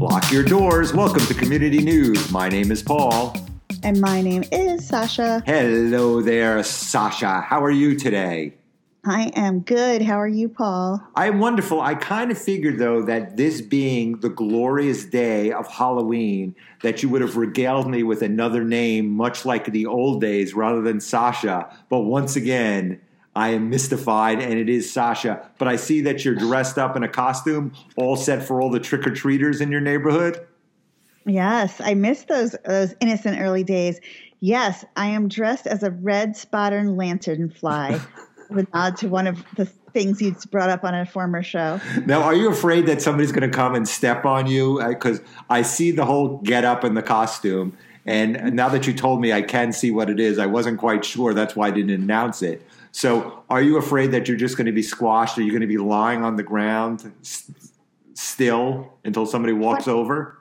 Lock your doors. Welcome to Community News. My name is Paul. And my name is Sasha. Hello there, Sasha. How are you today? I am good. How are you, Paul? I'm wonderful. I kind of figured, though, that this being the glorious day of Halloween, that you would have regaled me with another name, much like the old days, rather than Sasha. But once again, I am mystified, and it is Sasha. But I see that you're dressed up in a costume, all set for all the trick or treaters in your neighborhood. Yes, I miss those those innocent early days. Yes, I am dressed as a red spotted lanternfly, with a nod to one of the things you brought up on a former show. Now, are you afraid that somebody's going to come and step on you? Because I see the whole get up in the costume. And now that you told me I can see what it is, I wasn't quite sure. That's why I didn't announce it. So, are you afraid that you're just going to be squashed? Are you going to be lying on the ground s- still until somebody walks over?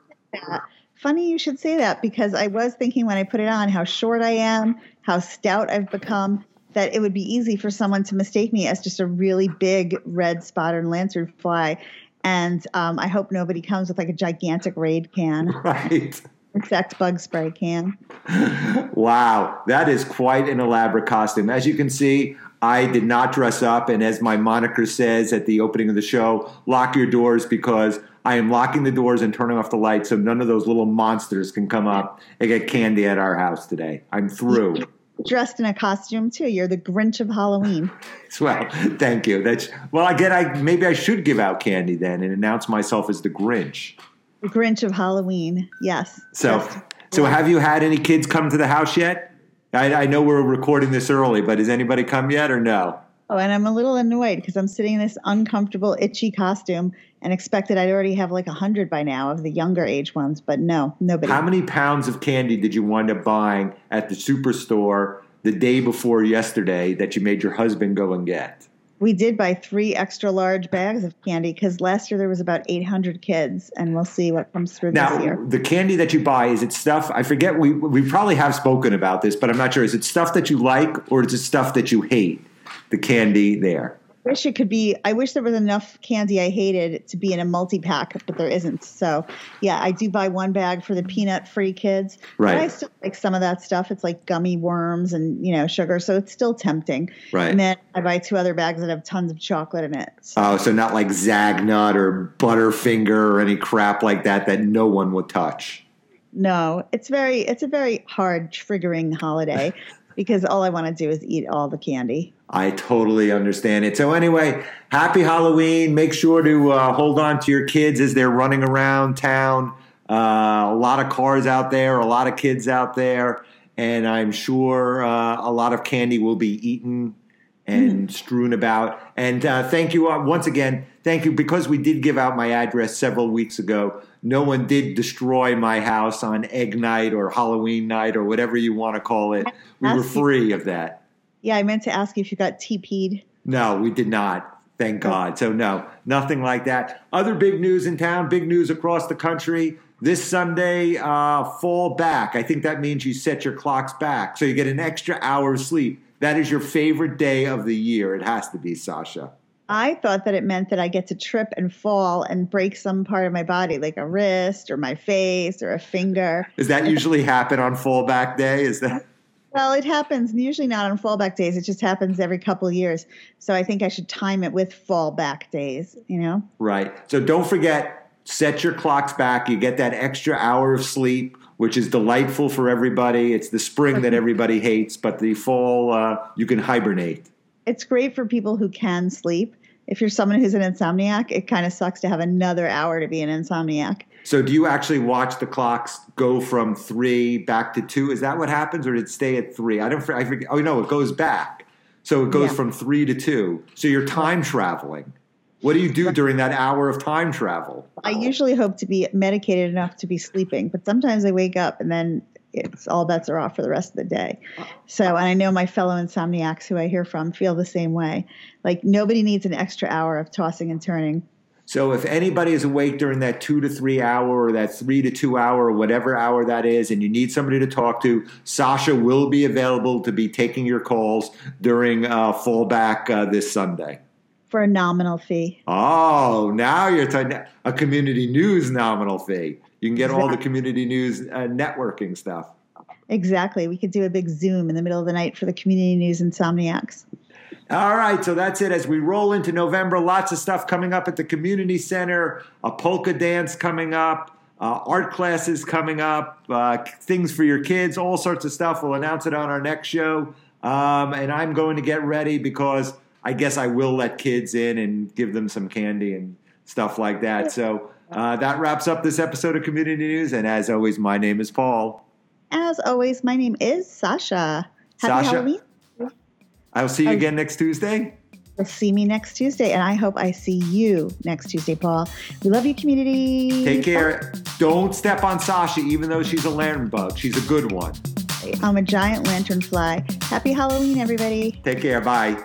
Funny you should say that because I was thinking when I put it on how short I am, how stout I've become, that it would be easy for someone to mistake me as just a really big red spotted lanternfly. And um, I hope nobody comes with like a gigantic raid can, Right. Insect bug spray can. Wow, that is quite an elaborate costume. As you can see, I did not dress up, and as my moniker says at the opening of the show, lock your doors because I am locking the doors and turning off the lights so none of those little monsters can come up and get candy at our house today. I'm through. Dressed in a costume too. You're the Grinch of Halloween. Well, thank you. That's well. I get. I maybe I should give out candy then and announce myself as the Grinch. Grinch of Halloween. Yes. So, Yes. so have you had any kids come to the house yet? I, I know we're recording this early, but has anybody come yet or no? Oh, and I'm a little annoyed because I'm sitting in this uncomfortable, itchy costume and expected I'd already have like a hundred by now of the younger age ones, but no, nobody. How many pounds of candy did you wind up buying at the superstore the day before yesterday that you made your husband go and get? We did buy three extra large bags of candy because last year there was about 800 kids, and we'll see what comes through this Now, year. the candy that you buy is it stuff? I forget. We we probably have spoken about this, but I'm not sure. Is it stuff that you like or is it stuff that you hate? The candy there. I wish it could be. I wish there was enough candy I hated to be in a multi pack, but there isn't. So, yeah, I do buy one bag for the peanut free kids. Right. But I still like some of that stuff. It's like gummy worms and you know sugar, so it's still tempting. Right. And then I buy two other bags that have tons of chocolate in it. So, Oh, so not like Zagnut or Butterfinger or any crap like that that no one would touch. no, it's very. It's a very hard triggering holiday because all I want to do is eat all the candy. I totally understand it. So anyway, happy Halloween. Make sure to uh, hold on to your kids as they're running around town. Uh, a lot of cars out there, a lot of kids out there, and I'm sure uh, a lot of candy will be eaten and strewn about. And uh, thank you uh, once again. Thank you because we did give out my address several weeks ago. No one did destroy my house on egg night or Halloween night or whatever you want to call it. We were Ask you- free of that. Yeah, I meant to ask you if you got TP'd. No, we did not. Thank God. So, no, nothing like that. Other big news in town, big news across the country. This Sunday, uh, fall back. I think that means you set your clocks back. So you get an extra hour of sleep. That is your favorite day of the year. It has to be, Sasha. I thought that it meant that I get to trip and fall and break some part of my body, like a wrist or my face or a finger. Does that usually happen on fallback day? Is that Well, it happens usually not on fallback days. It just happens every couple of years. So I think I should time it with fallback days, you know? right? So don't forget, set your clocks back. You get that extra hour of sleep, which is delightful for everybody. It's the spring that everybody hates, but the fall, uh, you can hibernate. It's great for people who can sleep. If you're someone who's an insomniac, it kind of sucks to have another hour to be an insomniac. So do you actually watch the clocks go from three back to two? Is that what happens, or did it stay at three? I don't. I forget. Oh no, it goes back. So it goes Yeah. from three to two. So you're time traveling. What do you do during that hour of time travel? I usually hope to be medicated enough to be sleeping, but sometimes I wake up and then it's all bets are off for the rest of the day. So, and I know my fellow insomniacs who I hear from feel the same way. Like nobody needs an extra hour of tossing and turning. So if anybody is awake during that two to three hour or that three to two hour or whatever hour that is, and you need somebody to talk to, Sasha will be available to be taking your calls during uh, fallback uh, this Sunday. For a nominal fee. Oh, now you're talking a community news nominal fee. You can get all the community news uh, networking stuff. Exactly. We could do a big Zoom in the middle of the night for the community news insomniacs. All right, so that's it. As we roll into November, lots of stuff coming up at the community center. A polka dance coming up, uh, art classes coming up, uh, things for your kids, all sorts of stuff. We'll announce it on our next show. Um, and I'm going to get ready because I guess I will let kids in and give them some candy and stuff like that. So uh, that wraps up this episode of Community News. And as always, my name is Paul. As always, my name is Sasha. Happy Sasha. Halloween. I'll see you again next Tuesday. See me next Tuesday, and I hope I see you next Tuesday, Paul. We love you, community. Take care. Don't step on Sasha, even though she's a land bug. She's a good one. I'm a giant lantern fly. Happy Halloween, everybody. Take care. Bye.